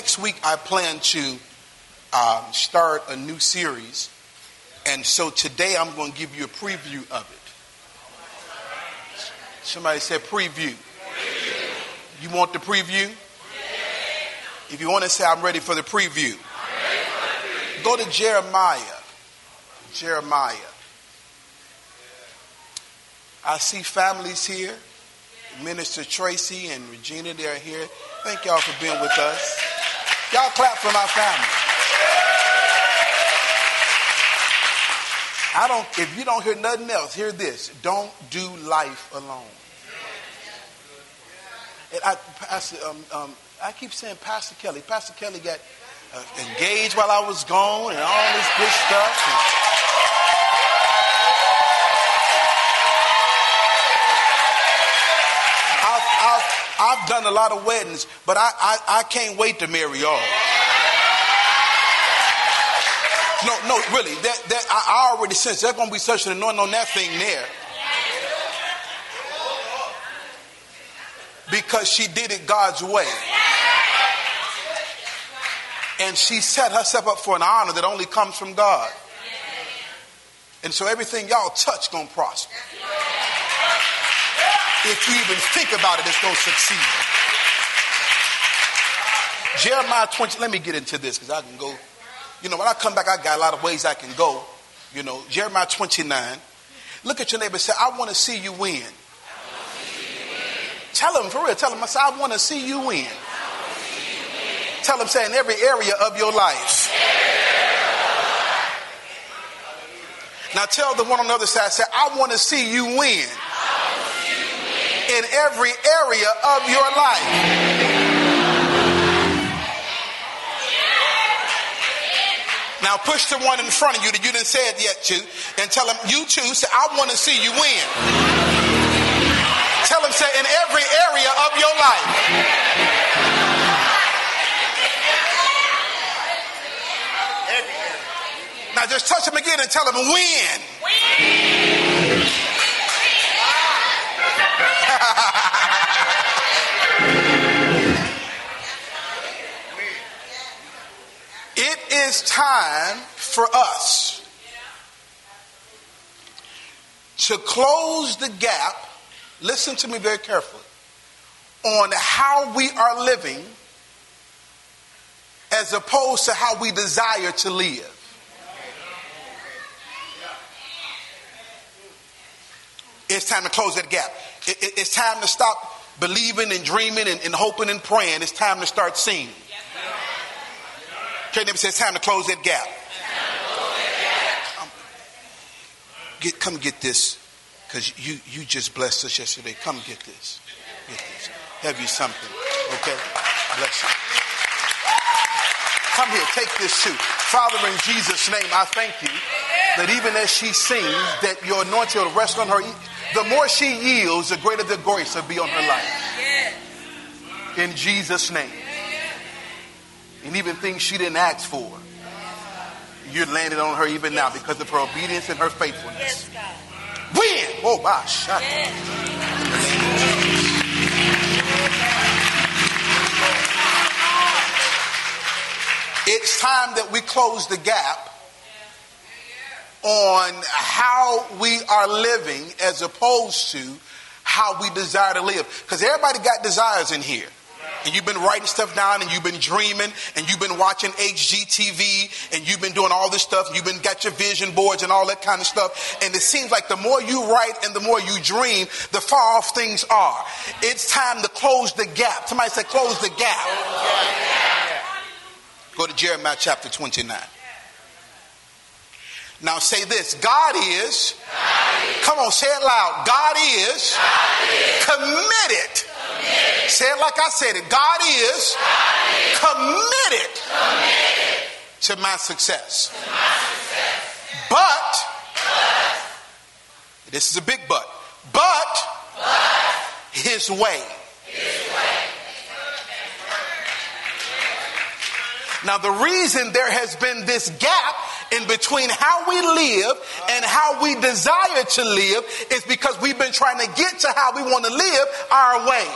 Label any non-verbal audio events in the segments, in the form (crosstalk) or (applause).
next week I plan to um, start a new series. And so today I'm going to give you a preview of it. Somebody said preview. preview. You want the preview? If you want to say, I'm ready for the preview, for the preview. go to Jeremiah. Jeremiah. I see families here. Minister Tracy and Regina, they're here. Thank y'all for being with us. Y'all clap for my family. I don't, if you don't hear nothing else, hear this. Don't do life alone. And I, Pastor, um, um, I keep saying Pastor Kelly. Pastor Kelly got uh, engaged while I was gone and all this good stuff. And, I've done a lot of weddings, but I, I, I can't wait to marry y'all. No, no, really. That, that I already sense there's going to be such an anointing on that thing there. Because she did it God's way. And she set herself up for an honor that only comes from God. And so everything y'all touch gonna prosper if you even think about it, it's going to succeed. Jeremiah 20, let me get into this because I can go. You know, when I come back, I got a lot of ways I can go. You know, Jeremiah 29. Look at your neighbor say, I want to see you win. Tell him for real. Tell him, I say, I want to see you win. Tell him, say, in every area of your life. Now tell the one on the other side, say, I want to see you win in every area of your life. Now push the one in front of you that you didn't say it yet to, and tell them you too. Say, I want to see you win. Tell them, say, in every area of your life. Now just touch them again and tell them win. win. (laughs) it is time for us to close the gap. Listen to me very carefully on how we are living as opposed to how we desire to live. It's time to close that gap. It's time to stop believing and dreaming and, and, hoping and praying. It's time to start seeing. Okay, neighbor says it's time to close that gap. Um, get, come get this, because you, you just blessed us yesterday. Come get this. Get this. Have you something. Okay? Bless you. Come here, take this too. Father, in Jesus' name, I thank you that even as she sings, that your anointing will rest on her the more she yields, the greater the grace will be on her life. In Jesus' name. And even things she didn't ask for, you're landing on her even now because of her obedience and her faithfulness. Win! Oh, my shot. It's time that we close the gap on how we are living as opposed to how we desire to live. Because everybody got desires in here. And you've been writing stuff down and you've been dreaming and you've been watching HGTV and you've been doing all this stuff. And You've been got your vision boards and all that kind of stuff. And it seems like the more you write and the more you dream, the far off things are. It's time to close the gap. Somebody said close the gap. Go to Jeremiah chapter 29. Now say this God is, God is. come on, say it loud. God is, God is. Committed. committed. Say it like I said it. God is, God is. Committed, committed. To, my success. to my success. But, but, this is a big but, but, but his way. His way. Now, the reason there has been this gap in between how we live and how we desire to live is because we've been trying to get to how we want to live our way.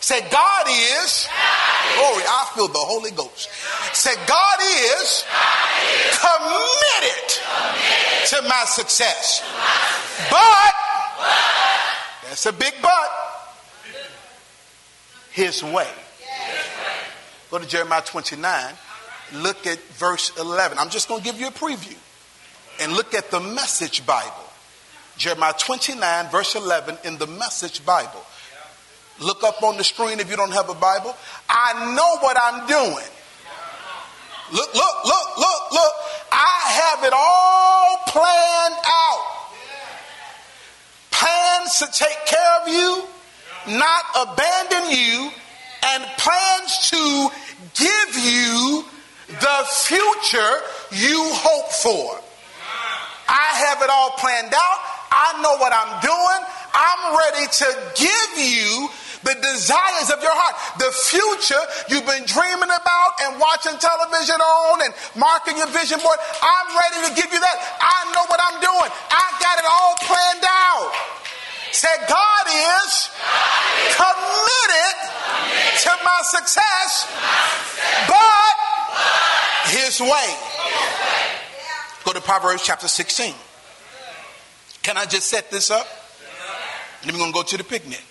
Say, God is, Glory, I feel the Holy Ghost. Say, God is committed to my success. But, that's a big but, his way. Go to Jeremiah 29, look at verse 11. I'm just going to give you a preview. And look at the message Bible. Jeremiah 29, verse 11 in the message Bible. Look up on the screen if you don't have a Bible. I know what I'm doing. Look, look, look, look, look. I have it all planned out. Plans to take care of you, not abandon you, and plans to give you the future you hope for. I have it all planned out. I know what I'm doing. I'm ready to give you the desires of your heart, the future you've been dreaming about and watching television on and marking your vision board. I'm ready to give you that. I know what I'm doing. I got it all planned out. Say, God is committed to my success, but his way. Go to Proverbs chapter 16. Can I just set this up? Then we're going to go to the picnic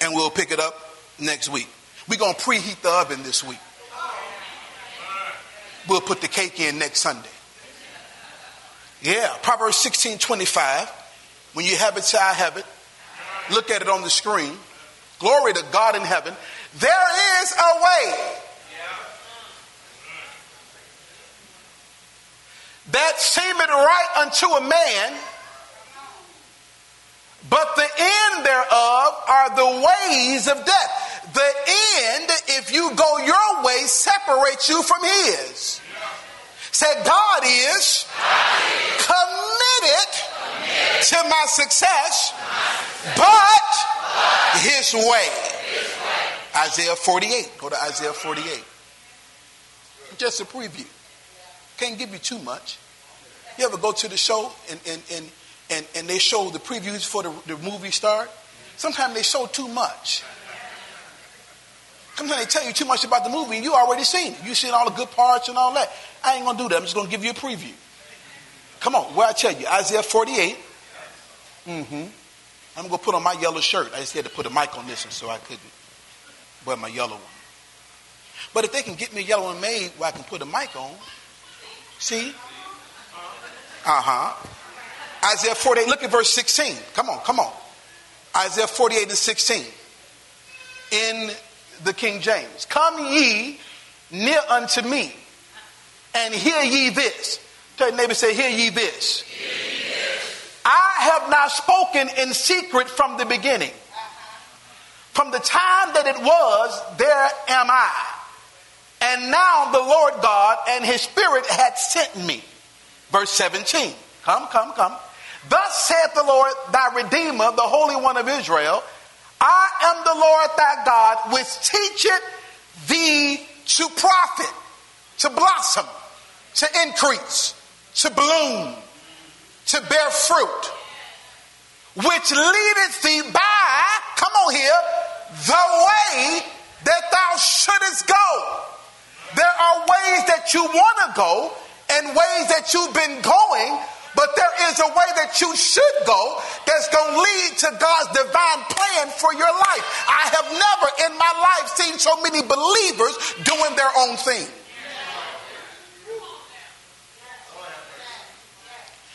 and we'll pick it up next week. We're going to preheat the oven this week. We'll put the cake in next Sunday. Yeah, Proverbs 16 25. When you have it, say, I have it. Look at it on the screen. Glory to God in heaven. There is a way that seemeth right unto a man but the end thereof are the ways of death. The end, if you go your way, separates you from his. Said God is committed to my success, but his way. Isaiah 48. Go to Isaiah 48. Just a preview. Can't give you too much. You ever go to the show and, and, and and, and they show the previews for the, the movie start, sometimes they show too much. Sometimes they tell you too much about the movie and you already seen it. You've seen all the good parts and all that. I ain't gonna do that. I'm just gonna give you a preview. Come on, where I tell you, Isaiah 48. Mm-hmm. I'm gonna put on my yellow shirt. I just had to put a mic on this one so I couldn't wear my yellow one. But if they can get me a yellow one made where I can put a mic on, see? Uh-huh. Isaiah 48, look at verse 16. Come on, come on. Isaiah 48 and 16 in the King James. Come ye near unto me and hear ye this. Tell your neighbor, say, hear ye this. Hear have not spoken in secret from the beginning. From the time that it was, there am I. And now the Lord God and his spirit had sent me. Verse 17. Come, come, come. Thus saith the Lord thy Redeemer, the Holy One of Israel I am the Lord thy God, which teacheth thee to profit, to blossom, to increase, to bloom, to bear fruit, which leadeth thee by, come on here, the way that thou shouldest go. There are ways that you want to go and ways that you've been going but there is a way that you should go that's going to lead to God's divine plan for your life. I have never in my life seen so many believers doing their own thing.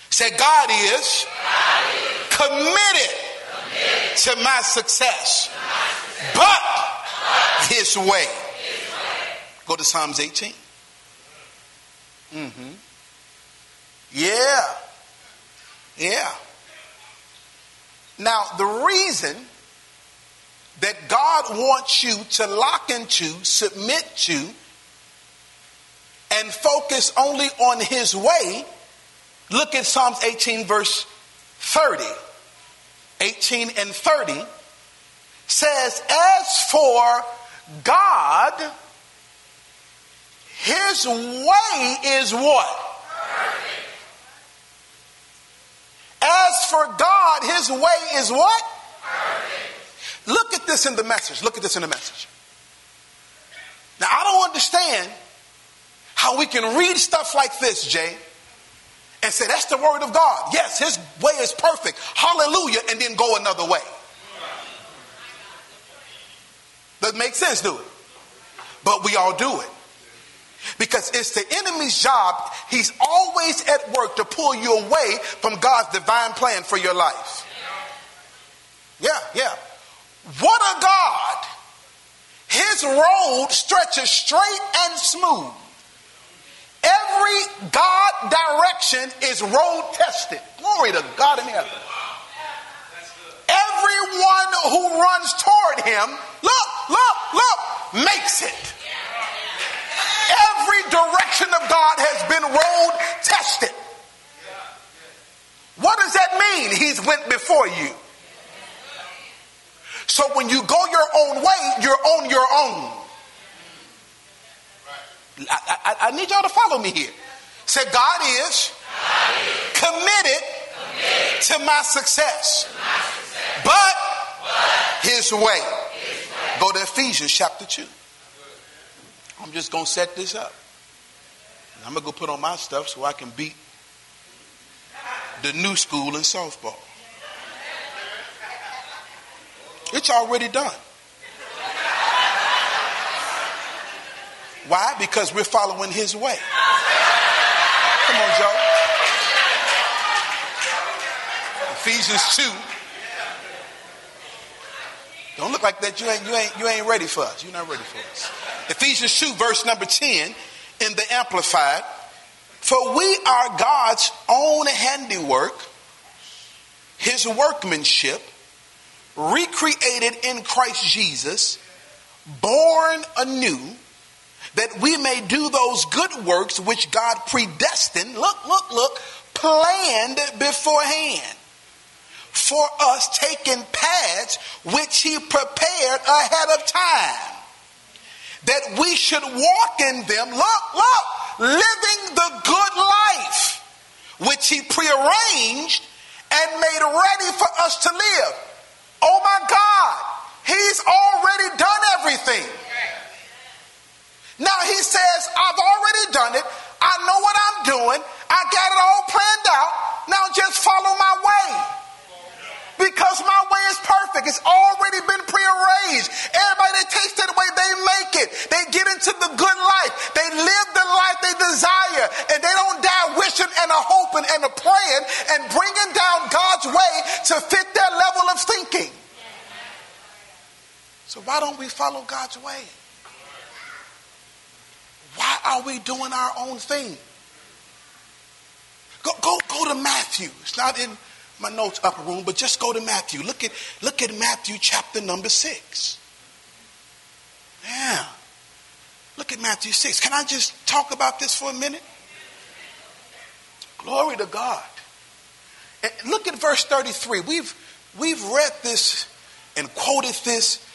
Say, God is, committed, to my success, but his way. Go to Psalms 18. Mm-hmm. Yeah. Yeah. Now, the reason that God wants you to lock into, submit to, and focus only on His way, look at Psalms 18, verse 30. 18 and 30 says, As for God, His way is what? As for God, his way is what? Look at this in the message. Look at this in the message. Now, I don't understand how we can read stuff like this, Jay, and say, that's the word of God. Yes, his way is perfect. Hallelujah. And then go another way. Doesn't make sense, do it? But we all do it. Because it's the enemy's job. He's always at work to pull you away from God's divine plan for your life. Yeah, yeah. What a God. His road stretches straight and smooth. Every God direction is road tested. Glory to God in heaven. Everyone who runs toward him, look, look, look, makes it. Every direction of God has been road tested. What does that mean? He's went before you. So when you go your own way, you're on your own. I, I, I need y'all to follow me here. Say, God is, God is committed, committed to, my success, to my success. But, but his, way. his way. Go to Ephesians chapter 2. I'm just going to set this up. I'm going to go put on my stuff so I can beat the new school in softball. It's already done. Why? Because we're following his way. Come on, Joe. Ephesians 2. Don't look like that. You ain't, you ain't, you ain't ready for us. You're not ready for us. Ephesians 2, verse number 10 in the Amplified. For we are God's own handiwork, his workmanship, recreated in Christ Jesus, born anew, that we may do those good works which God predestined, look, look, look, planned beforehand for us, taking paths which He prepared ahead of time, that we should walk in them, look, look, living the good life which He prearranged and made ready for us to live. Oh my God, He's already done everything. Now He says, I've already done it. I know what I'm doing. I got it all planned out. Now just follow my way. Because my way is perfect. It's already been prearranged. Everybody that takes it way, they make it. They get into the good life. They live the life they desire. And they don't die wishing and a hoping and a praying and bringing down God's way to fit their level of thinking. So why don't we follow God's way? Are we doing our own thing? Go, go, go to Matthew. It's not in my notes upper room, but just go to Matthew. Look at, look at Matthew chapter number six. Yeah. Look at Matthew 6. Can I just talk about this for a minute? Glory to God. And look at verse 33. We've, we've read this and quoted this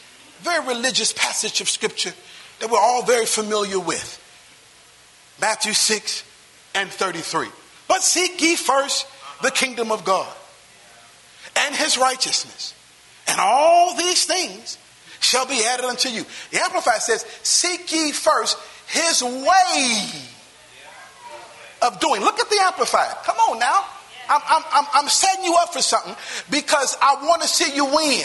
very religious passage of scripture that we're all very familiar with. Matthew 6 and 33. But seek ye first the kingdom of God and his righteousness, and all these things shall be added unto you. The Amplified says, Seek ye first his way of doing. Look at the Amplified. Come on now. I'm, I'm, I'm setting you up for something because I want to see you win.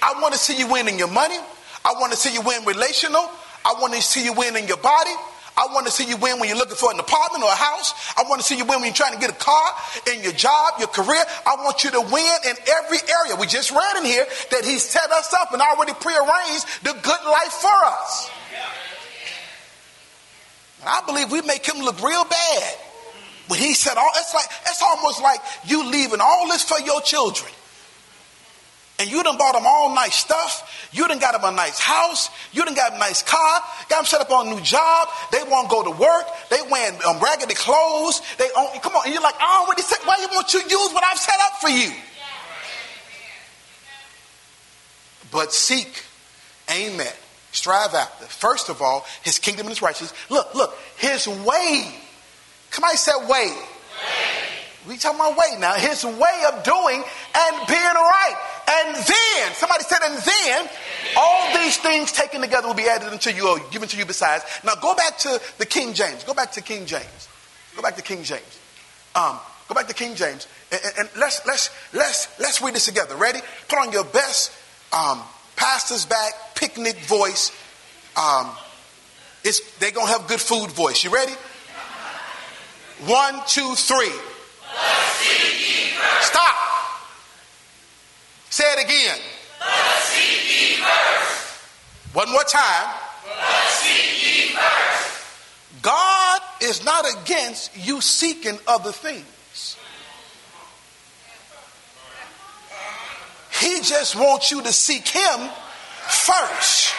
I want to see you win in your money. I want to see you win relational. I want to see you win in your body. I want to see you win when you're looking for an apartment or a house. I want to see you win when you're trying to get a car, in your job, your career. I want you to win in every area. We just read in here that He set us up and already prearranged the good life for us. And I believe we make Him look real bad. When He said, "All," it's like it's almost like you leaving all this for your children and you done bought them all nice stuff. You done got him a nice house. You done got a nice car. Got him set up on a new job. They won't go to work. They wearing um, raggedy clothes. They own, come on. And you're like, I already said, why you want you use what I've set up for you? But seek, amen. Strive after. First of all, his kingdom and his righteousness. Look, look, his way. Come on, said way. We talking about way now. His way of doing and being right. And then, somebody said, and then, all these things taken together will be added unto you or given to you besides. Now go back to the King James. Go back to King James. Go back to King James. Um, go back to King James. And, and, and, let's, let's, let's, let's read this together. Ready? Put on your best um, pastor's back picnic voice. Um, it's, they're going to have good food voice. You ready? One, two, three. Stop. Say it again. One more time. God is not against you seeking other things. He just wants you to seek Him first.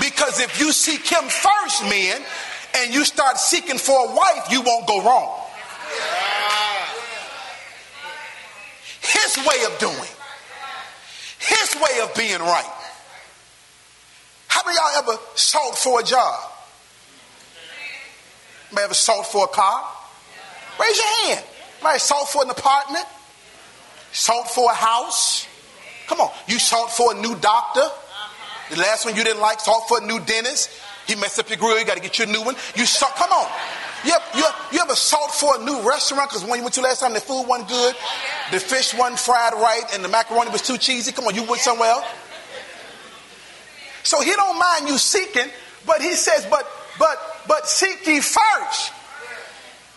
Because if you seek Him first, men, and you start seeking for a wife, you won't go wrong. Way of doing, His way of being right. How many y'all ever sought for a job? May ever sought for a car? Raise your hand. Might sought for an apartment? Sought for a house? Come on. You sought for a new doctor? The last one you didn't like, sought for a new dentist? He messed up your grill, you got to get you a new one. You sought, come on. You ever, you, you ever sought for a new restaurant because when you went to last time the food wasn't good, oh, the fish wasn't fried right, and the macaroni was too cheesy? Come on, you went somewhere else? So he don't mind you seeking, but he says, but but but seek ye first.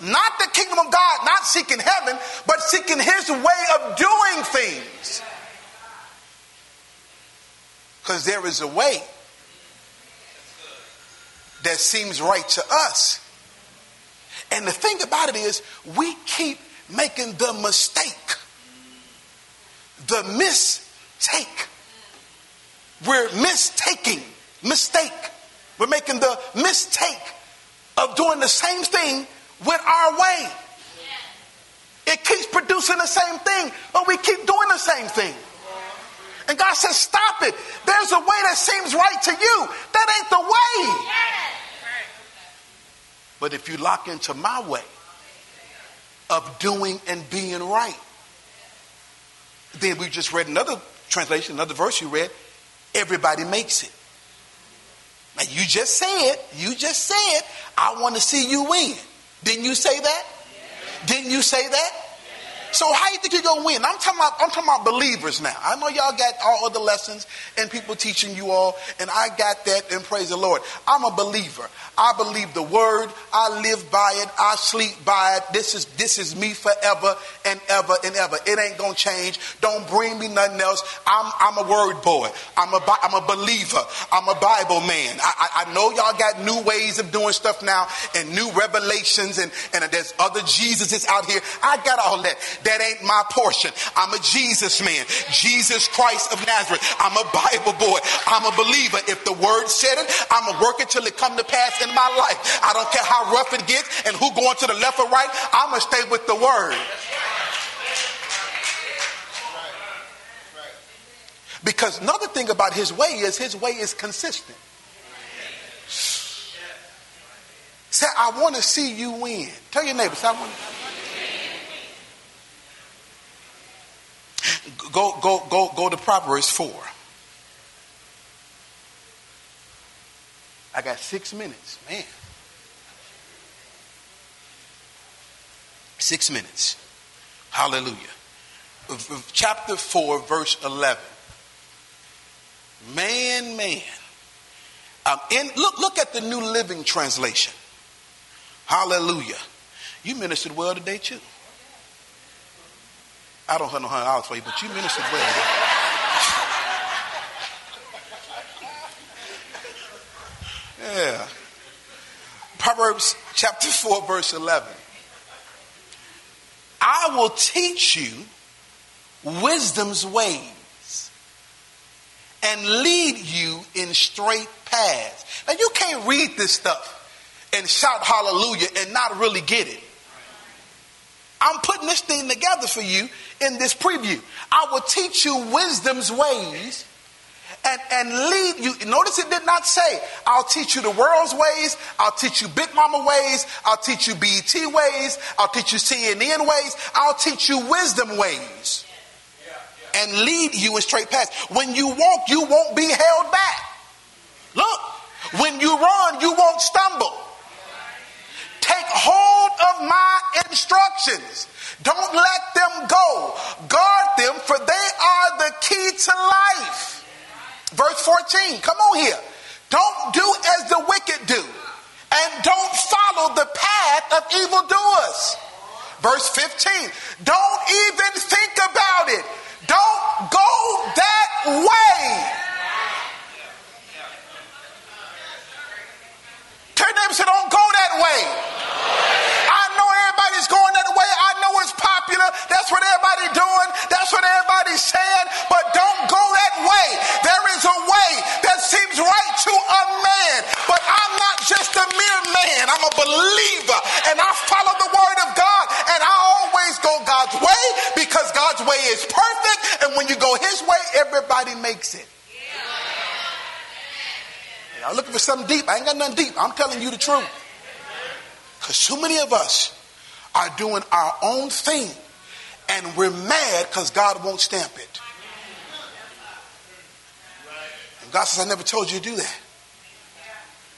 Not the kingdom of God, not seeking heaven, but seeking his way of doing things. Because there is a way that seems right to us. And the thing about it is, we keep making the mistake, the mistake. We're mistaking, mistake. We're making the mistake of doing the same thing with our way. It keeps producing the same thing, but we keep doing the same thing. And God says, Stop it. There's a way that seems right to you. That ain't the way. But if you lock into my way of doing and being right, then we just read another translation, another verse you read. Everybody makes it. Now you just said, you just said, I want to see you win. Didn't you say that? Didn't you say that? So how you think you're gonna win? I'm talking about I'm talking about believers now. I know y'all got all other lessons and people teaching you all, and I got that, and praise the Lord. I'm a believer. I believe the word, I live by it, I sleep by it. This is this is me forever and ever and ever. It ain't gonna change. Don't bring me nothing else. I'm I'm a word boy. I'm a I'm a believer. I'm a Bible man. I, I, I know y'all got new ways of doing stuff now and new revelations and, and there's other Jesuses out here. I got all that. That ain't my portion. I'm a Jesus man. Jesus Christ of Nazareth. I'm a Bible boy. I'm a believer. If the word said it, I'm going to work it till it come to pass in my life. I don't care how rough it gets and who going to the left or right. I'm going to stay with the word. Because another thing about his way is his way is consistent. Say, I want to see you win. Tell your neighbors, I want to. Go, go, go, go to Proverbs 4. I got six minutes. Man. Six minutes. Hallelujah. Chapter 4, verse 11. Man, man. Um, in, look, look at the New Living Translation. Hallelujah. You ministered well today, too. I don't have no hundred dollars for you, but you ministered well. yeah. Proverbs chapter 4, verse 11. I will teach you wisdom's ways and lead you in straight paths. Now, you can't read this stuff and shout hallelujah and not really get it. I'm putting this thing together for you in this preview. I will teach you wisdom's ways and, and lead you. Notice it did not say, I'll teach you the world's ways, I'll teach you Big Mama ways, I'll teach you BET ways, I'll teach you CNN ways, I'll teach you wisdom ways. and lead you in straight paths. When you walk, you won't be held back. Look, when you run, you won't stumble. Take hold of my instructions. Don't let them go. Guard them, for they are the key to life. Verse 14, come on here. Don't do as the wicked do, and don't follow the path of evildoers. Verse 15, don't even think about it. Don't go that way. Turn neighbor say, don't go that way. I know everybody's going that way. I know it's popular. That's what everybody's doing. That's what everybody's saying. But don't go that way. There is a way that seems right to a man. But I'm not just a mere man. I'm a believer. And I follow the word of God. And I always go God's way because God's way is perfect. And when you go his way, everybody makes it. I'm looking for something deep. I ain't got nothing deep. I'm telling you the truth. Because too many of us are doing our own thing and we're mad because God won't stamp it. And God says, I never told you to do that.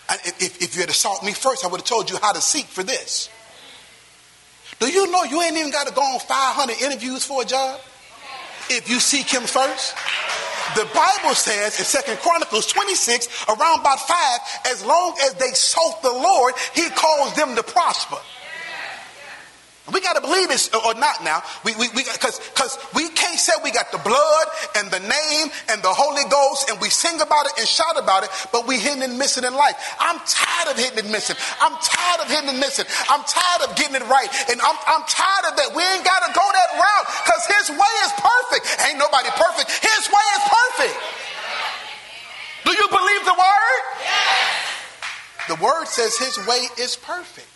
And if, if you had assaulted me first, I would have told you how to seek for this. Do you know you ain't even got to go on 500 interviews for a job if you seek Him first? The Bible says in Second Chronicles 26, around about five, as long as they sought the Lord, He calls them to prosper. We got to believe this or not now. We, we, we, cause, cause we can't say we got the blood and the name and the Holy Ghost and we sing about it and shout about it, but we hidden and missing in life. I'm tired of hitting and missing. I'm tired of hitting and missing. I'm tired of getting it right. And I'm, I'm tired of that. We ain't got to go that route because his way is perfect. Ain't nobody perfect. His way is perfect. Do you believe the word? Yes. The word says his way is perfect.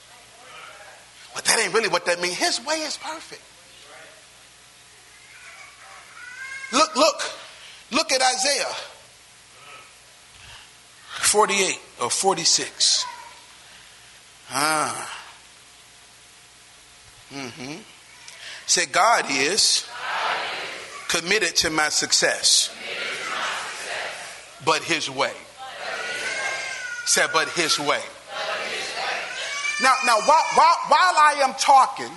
But that ain't really what that means. His way is perfect. Look, look, look at Isaiah 48 or 46. Ah. Mm-hmm. Say, God is, committed to my success, but his way. Say, but his way. Now, now while, while, while I am talking,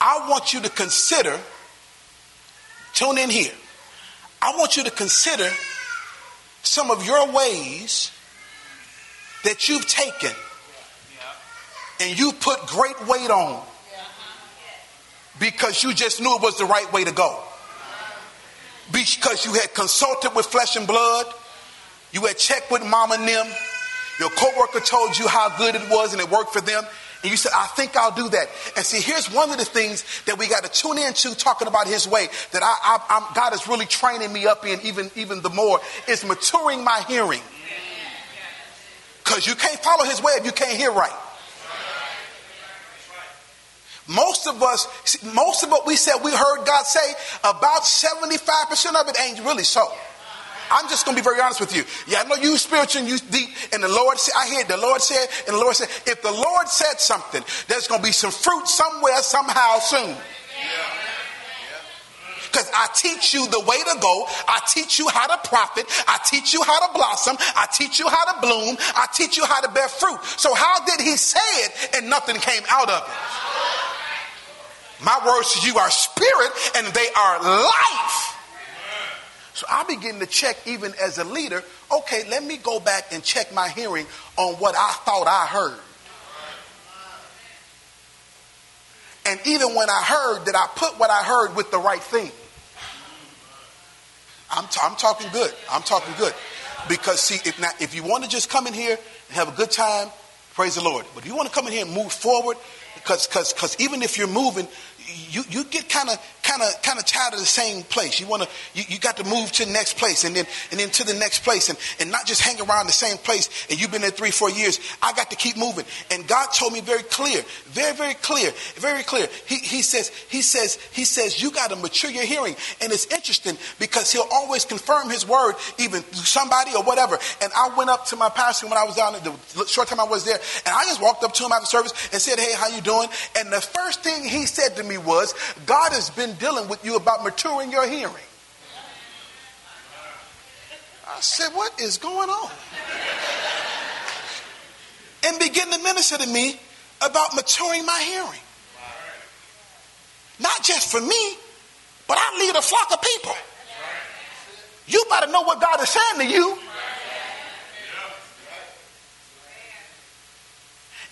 I want you to consider, tune in here. I want you to consider some of your ways that you've taken and you put great weight on because you just knew it was the right way to go. Because you had consulted with flesh and blood, you had checked with mama and them, your coworker told you how good it was and it worked for them. And you said, I think I'll do that. And see, here's one of the things that we got to tune into talking about his way that I, I, God is really training me up in even, even the more is maturing my hearing. Because you can't follow his way if you can't hear right. Most of us, most of what we said we heard God say, about 75% of it ain't really so. I'm just going to be very honest with you. Yeah, I know you spiritual and you deep. And the Lord said, I hear the Lord said, and the Lord said, if the Lord said something, there's going to be some fruit somewhere, somehow, soon. Because I teach you the way to go. I teach you how to profit. I teach you how to blossom. I teach you how to bloom. I teach you how to bear fruit. So, how did he say it and nothing came out of it? My words to you are spirit and they are life. So I begin to check, even as a leader, okay, let me go back and check my hearing on what I thought I heard. And even when I heard, that I put what I heard with the right thing? I'm, t- I'm talking good. I'm talking good. Because, see, if, not, if you want to just come in here and have a good time, praise the Lord. But if you want to come in here and move forward, because even if you're moving, you, you get kind of kind of kind of tired of the same place. You want to you, you got to move to the next place and then and then to the next place and, and not just hang around the same place and you've been there three, four years. I got to keep moving. And God told me very clear, very, very clear, very clear. He, he says, he says, he says, you got to mature your hearing. And it's interesting because he'll always confirm his word, even somebody or whatever. And I went up to my pastor when I was down the short time I was there, and I just walked up to him after service and said, Hey, how you doing? And the first thing he said to me was, God has been dealing with you about maturing your hearing. I said, What is going on? And begin to minister to me about maturing my hearing. Not just for me, but I lead a flock of people. You better know what God is saying to you.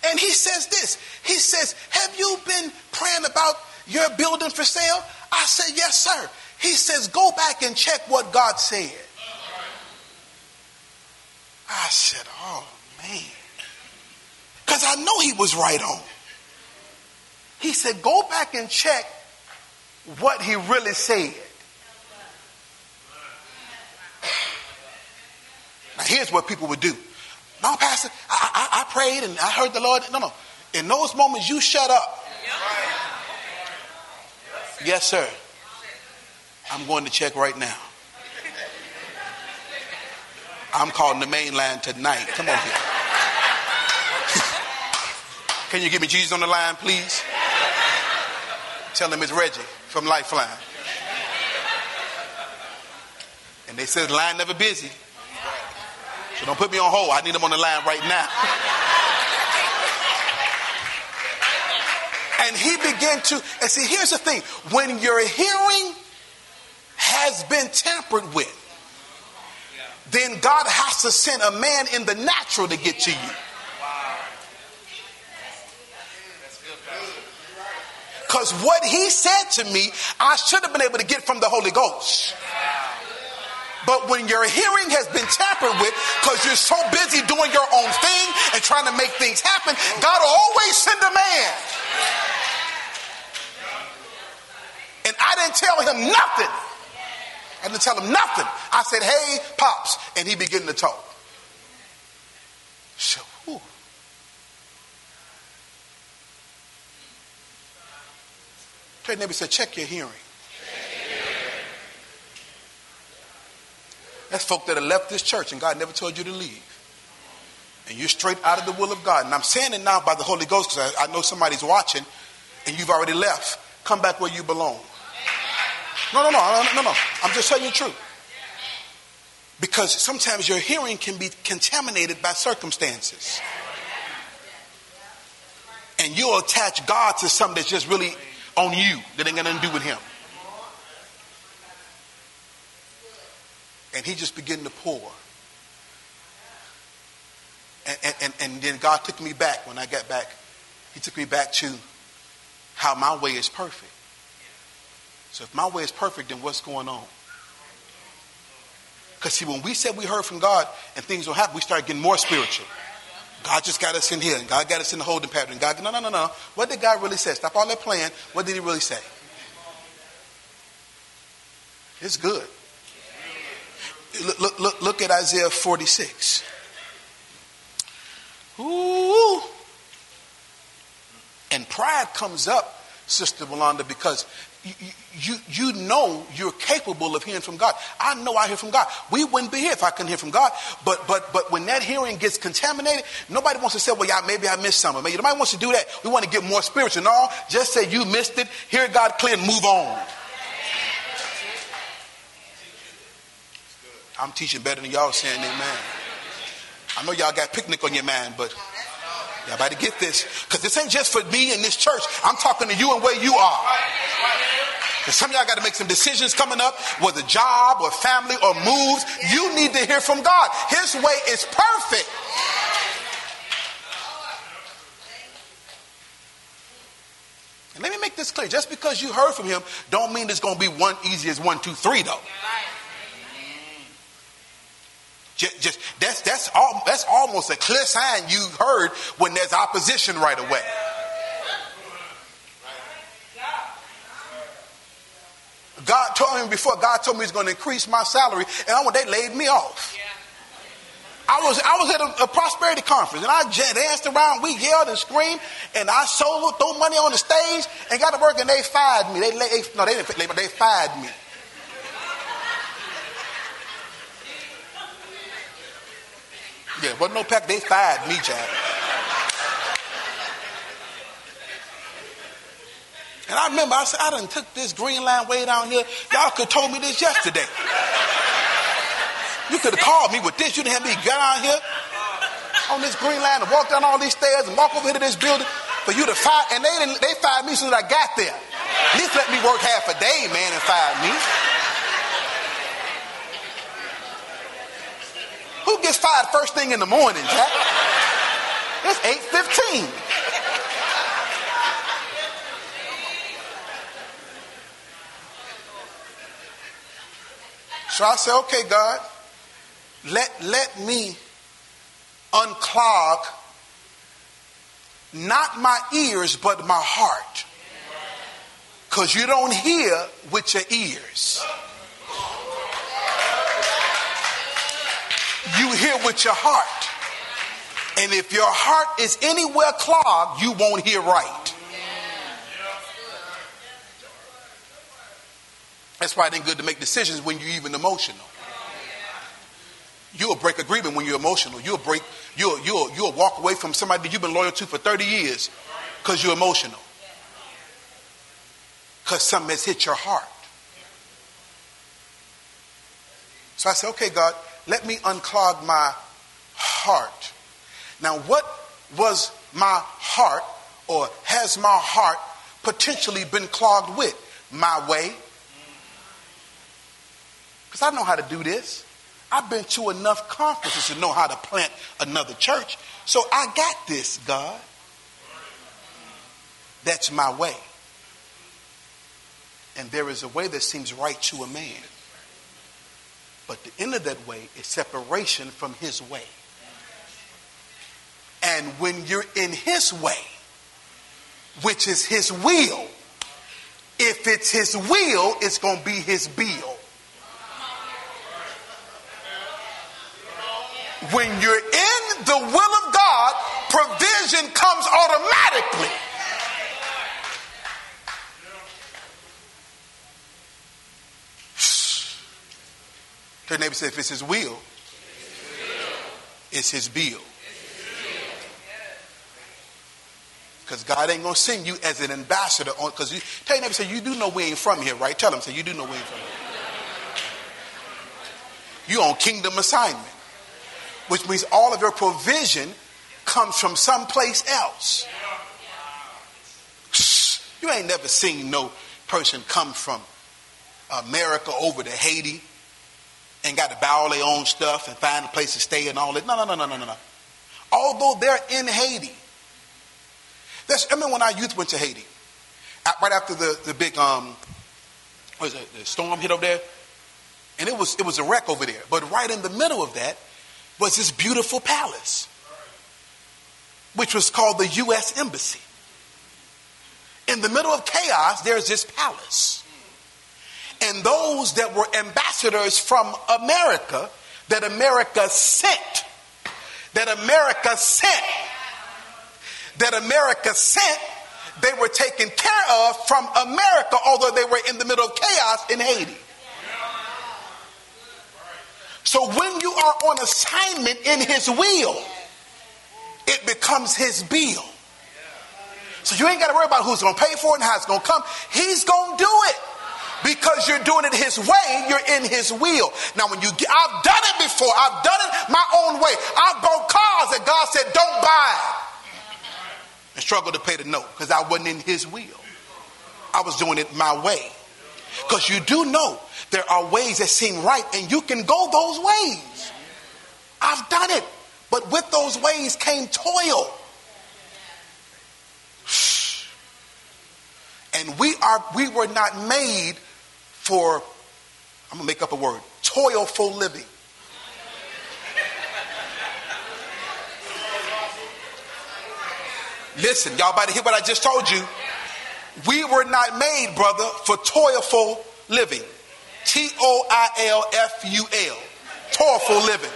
And he says this He says, Have you been praying about your building for sale? I said, Yes, sir. He says, Go back and check what God said. I said, Oh, man. Because I know he was right on. He said, Go back and check what he really said. Now, here's what people would do. No, Pastor, I, I, I prayed and I heard the Lord. No, no. In those moments, you shut up. Yes, sir. I'm going to check right now. I'm calling the main line tonight. Come on here. Can you give me Jesus on the line, please? Tell him it's Reggie from Lifeline. And they said line never busy. So don't put me on hold. I need him on the line right now. And he began to, and see, here's the thing when your hearing has been tampered with, then God has to send a man in the natural to get to you. Because what he said to me, I should have been able to get from the Holy Ghost. But when your hearing has been tampered with because you're so busy doing your own thing and trying to make things happen, God will always send a man. And I didn't tell him nothing. I didn't tell him nothing. I said, hey, Pops. And he began to talk. So, whew. Neighbor, said, check your hearing. That's folk that have left this church and God never told you to leave. And you're straight out of the will of God. And I'm saying it now by the Holy Ghost because I, I know somebody's watching and you've already left. Come back where you belong. No, no, no, no, no. I'm just telling you the truth. Because sometimes your hearing can be contaminated by circumstances. And you'll attach God to something that's just really on you that ain't got nothing to do with Him. And he just began to pour. And, and, and then God took me back when I got back. He took me back to how my way is perfect. So if my way is perfect, then what's going on? Because see, when we said we heard from God and things don't happen, we start getting more spiritual. God just got us in here, and God got us in the holding pattern. God, no, no, no, no. What did God really say? Stop all that playing. What did He really say? It's good. Look, look, look, at Isaiah 46. Ooh. And pride comes up, Sister Belanda, because you, you, know you're capable of hearing from God. I know I hear from God. We wouldn't be here if I couldn't hear from God. But but but when that hearing gets contaminated, nobody wants to say, well, yeah, maybe I missed something. Maybe nobody wants to do that. We want to get more spiritual. No, just say you missed it, hear God clear, and move on. I'm teaching better than y'all saying amen. I know y'all got picnic on your mind, but y'all better get this. Because this ain't just for me and this church. I'm talking to you and where you are. Because some of y'all got to make some decisions coming up, whether job or family or moves. You need to hear from God. His way is perfect. And let me make this clear. Just because you heard from him, don't mean it's going to be one easy as one, two, three, though. Just, just that's that's all, that's almost a clear sign you heard when there's opposition right away. God told me before. God told me He's going to increase my salary, and I, went they laid me off. I was I was at a, a, prosperity conference, and I danced around. We yelled and screamed, and I sold, threw money on the stage, and got to work, and they fired me. They, they no, they didn't. They, they fired me. (laughs) Yeah, wasn't no pack. They fired me, Jack. And I remember I said, I done took this green line way down here. Y'all could have told me this yesterday. You could have called me with this. You didn't have me get out here on this green line and walk down all these stairs and walk over here to this building for you to fire. And they didn't, they fired me as soon as I got there. At least let me work half a day, man, and fired me. Who gets fired first thing in the morning, Jack? It's 8.15. So I said, okay, God, let, let me unclog not my ears, but my heart. Because you don't hear with your ears. You hear with your heart. And if your heart is anywhere clogged, you won't hear right. That's why it ain't good to make decisions when you're even emotional. You'll break agreement when you're emotional. You'll break, you'll, you'll, you'll walk away from somebody that you've been loyal to for 30 years because you're emotional. Because something has hit your heart. So I said, okay, God, let me unclog my heart. Now, what was my heart or has my heart potentially been clogged with? My way, because I know how to do this. I've been to enough conferences to know how to plant another church. So I got this, God. That's my way. And there is a way that seems right to a man. But the end of that way is separation from his way. And when you're in his way, which is his will, if it's his will, it's going to be his bill. When you're in the will of God, provision comes automatically. Your neighbor, say, if it's his will, it's his bill. Because God ain't going to send you as an ambassador on, because you, tell your neighbor, say, you do know we ain't from here, right? Tell him, say, you do know we ain't from here. You on kingdom assignment which means all of your provision comes from someplace else. You ain't never seen no person come from America over to Haiti and got to buy all their own stuff and find a place to stay and all that. No, no, no, no, no, no. Although they're in Haiti. That's, I remember when our youth went to Haiti, right after the, the big um, what is it, the storm hit over there, and it was it was a wreck over there. But right in the middle of that was this beautiful palace, which was called the U.S. Embassy. In the middle of chaos, there's this palace. And those that were ambassadors from America, that America sent, that America sent, that America sent, they were taken care of from America, although they were in the middle of chaos in Haiti. So when you are on assignment in his will, it becomes his bill. So you ain't got to worry about who's going to pay for it and how it's going to come. He's going to do it because you're doing it his way. You're in his will. Now, when you get, I've done it before. I've done it my own way. I bought cars that God said don't buy, and struggled to pay the note because I wasn't in His will. I was doing it my way. Because you do know there are ways that seem right and you can go those ways. I've done it. But with those ways came toil. (sighs) And we are we were not made for I'm gonna make up a word, toilful living. Listen, y'all about to hear what I just told you. We were not made, brother, for toilful living. T O I L F U L. Toilful living.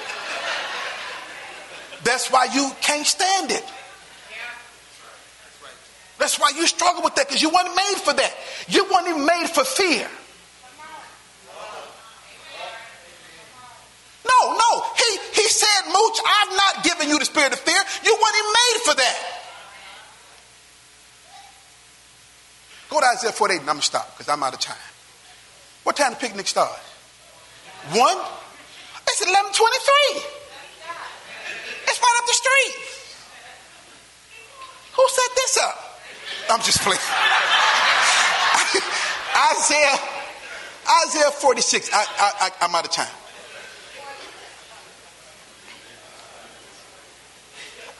That's why you can't stand it. That's why you struggle with that because you weren't made for that. You weren't even made for fear. No, no. He, he said, Mooch, I've not given you the spirit of fear. You weren't even made for that. Go to Isaiah 48 and I'm going to stop because I'm out of time. What time the picnic start? One? It's 1123. It's right up the street. Who set this up? I'm just playing. (laughs) Isaiah, Isaiah 46. I, I, I, I'm out of time.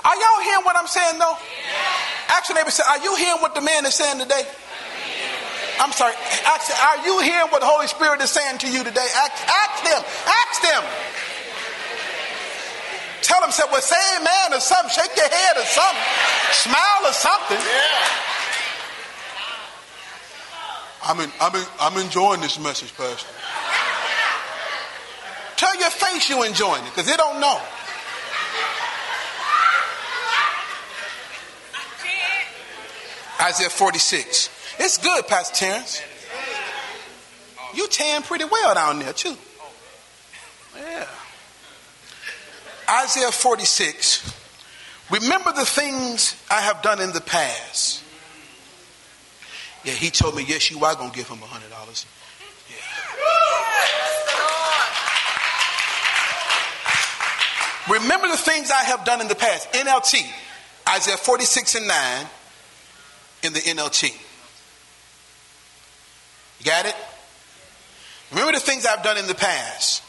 Are y'all hearing what I'm saying though? Ask your neighbor, say, are you hearing what the man is saying today? I'm sorry. Ask, are you hearing what the Holy Spirit is saying to you today? Ask, ask them. Ask them. Tell them, say, well, say amen or something. Shake your head or something. Smile or something. Yeah. I'm, in, I'm, in, I'm enjoying this message, Pastor. Tell your face you're enjoying it because they don't know. Isaiah 46. It's good, Pastor Terrence. You tan pretty well down there, too. Yeah. Isaiah 46. Remember the things I have done in the past. Yeah, he told me, yes, you are going to give him a $100. Yeah. Remember the things I have done in the past. NLT, Isaiah 46 and 9 in the NLT. Got it? Remember the things I've done in the past.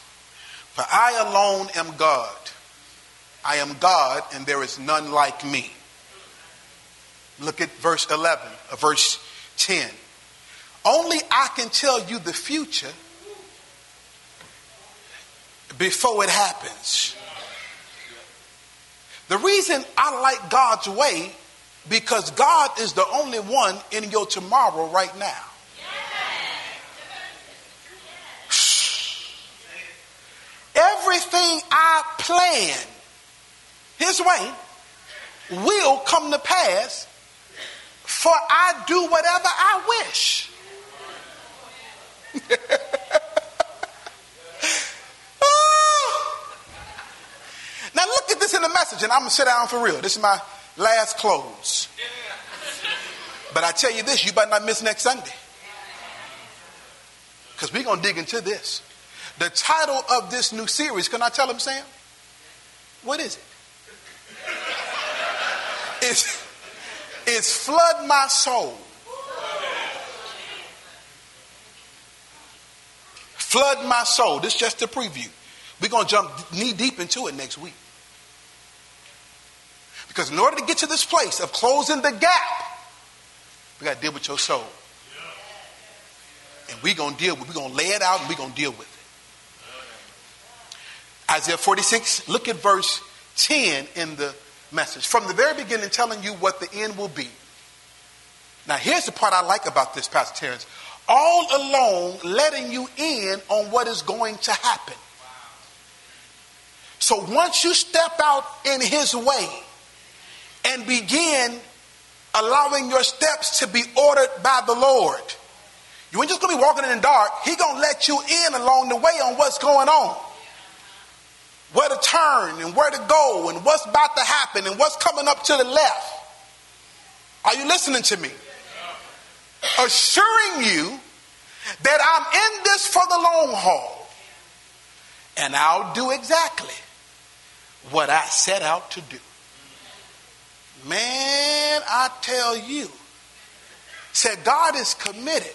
For I alone am God. I am God, and there is none like me. Look at verse 11, uh, verse 10. Only I can tell you the future before it happens. The reason I like God's way because God is the only one in your tomorrow right now. Everything I plan his way will come to pass, for I do whatever I wish. oh. (laughs) Now look at this in the message, and I'm gonna sit down for real. This is my last close. But I tell you this, you better not miss next Sunday. Because we're to dig into this. The title of this new series, can I tell them, Sam? What is it? It's, it's Flood My Soul. Flood My Soul. This is just a preview. We're going to jump knee deep into it next week. Because in order to get to this place of closing the gap, we got to deal with your soul. And we're going to deal with it. we're going to lay it out and we're going to deal with it. Isaiah 46, look at verse 10 in the message. From the very beginning, telling you what the end will be. Now, here's the part I like about this, Pastor Terrence. All along, letting you in on what is going to happen. So once you step out in his way, and begin allowing your steps to be ordered by the Lord. You ain't just gonna be walking in the dark. He gonna let you in along the way on what's going on. Where to turn and where to go and what's about to happen and what's coming up to the left. Are you listening to me? Assuring you that I'm in this for the long haul. And I'll do exactly what I set out to do. Man, I tell you, said God is committed,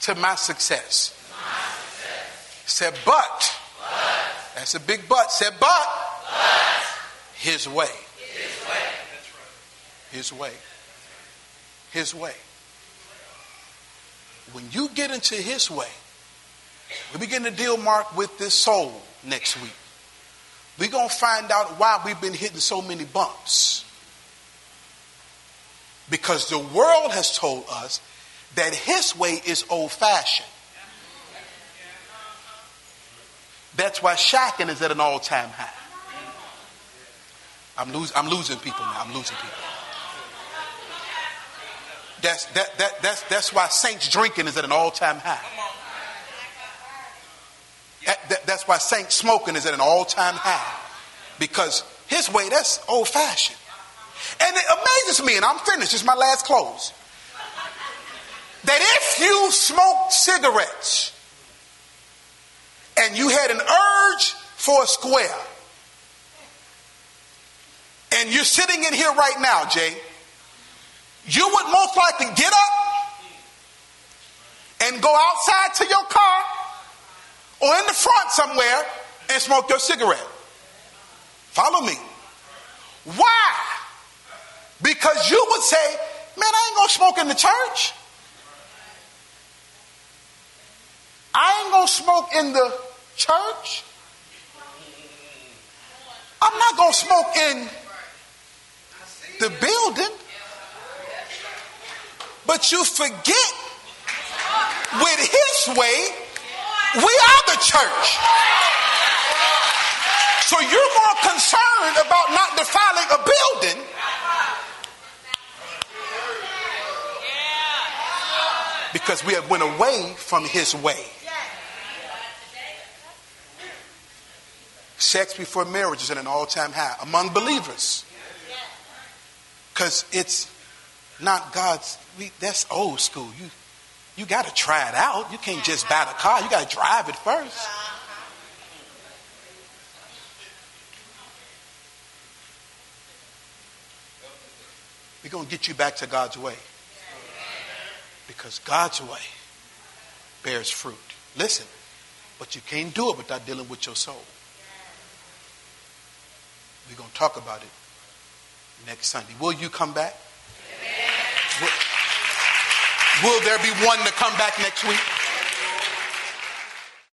to my success. Said, but, that's a big but. Said, but, his way. His way. His way. When you get into his way, we begin to deal, Mark, with this soul next week we're going to find out why we've been hitting so many bumps. Because the world has told us that his way is old fashioned. That's why shacking is at an all time high. I'm, lose, I'm losing people now. I'm losing people. That's, that, that, that's, that's why saints drinking is at an all time high. That, that, That's why saints smoking is at an all time high. Because his way, that's old fashioned. And it amazes me, and I'm finished, It's my last close, that if you smoke cigarettes and you had an urge for a square, and you're sitting in here right now, Jay, you would most likely get up and go outside to your car or in the front somewhere and smoke your cigarette. Follow me. Why? Because you would say, man, I ain't gonna smoke in the church. I ain't gonna smoke in the church. I'm not gonna smoke in the building. But you forget with his way, we are the church. So you're more concerned about not defiling a building because we have went away from his way. Sex before marriage is at an all-time high among believers. Because it's not God's, we, that's old school. You, you got to try it out. You can't just buy the car. You got to drive it first. We're going to get you back to God's way. Because God's way bears fruit. Listen, but you can't do it without dealing with your soul. We're going to talk about it next Sunday. Will you come back? Will, will there be one to come back next week?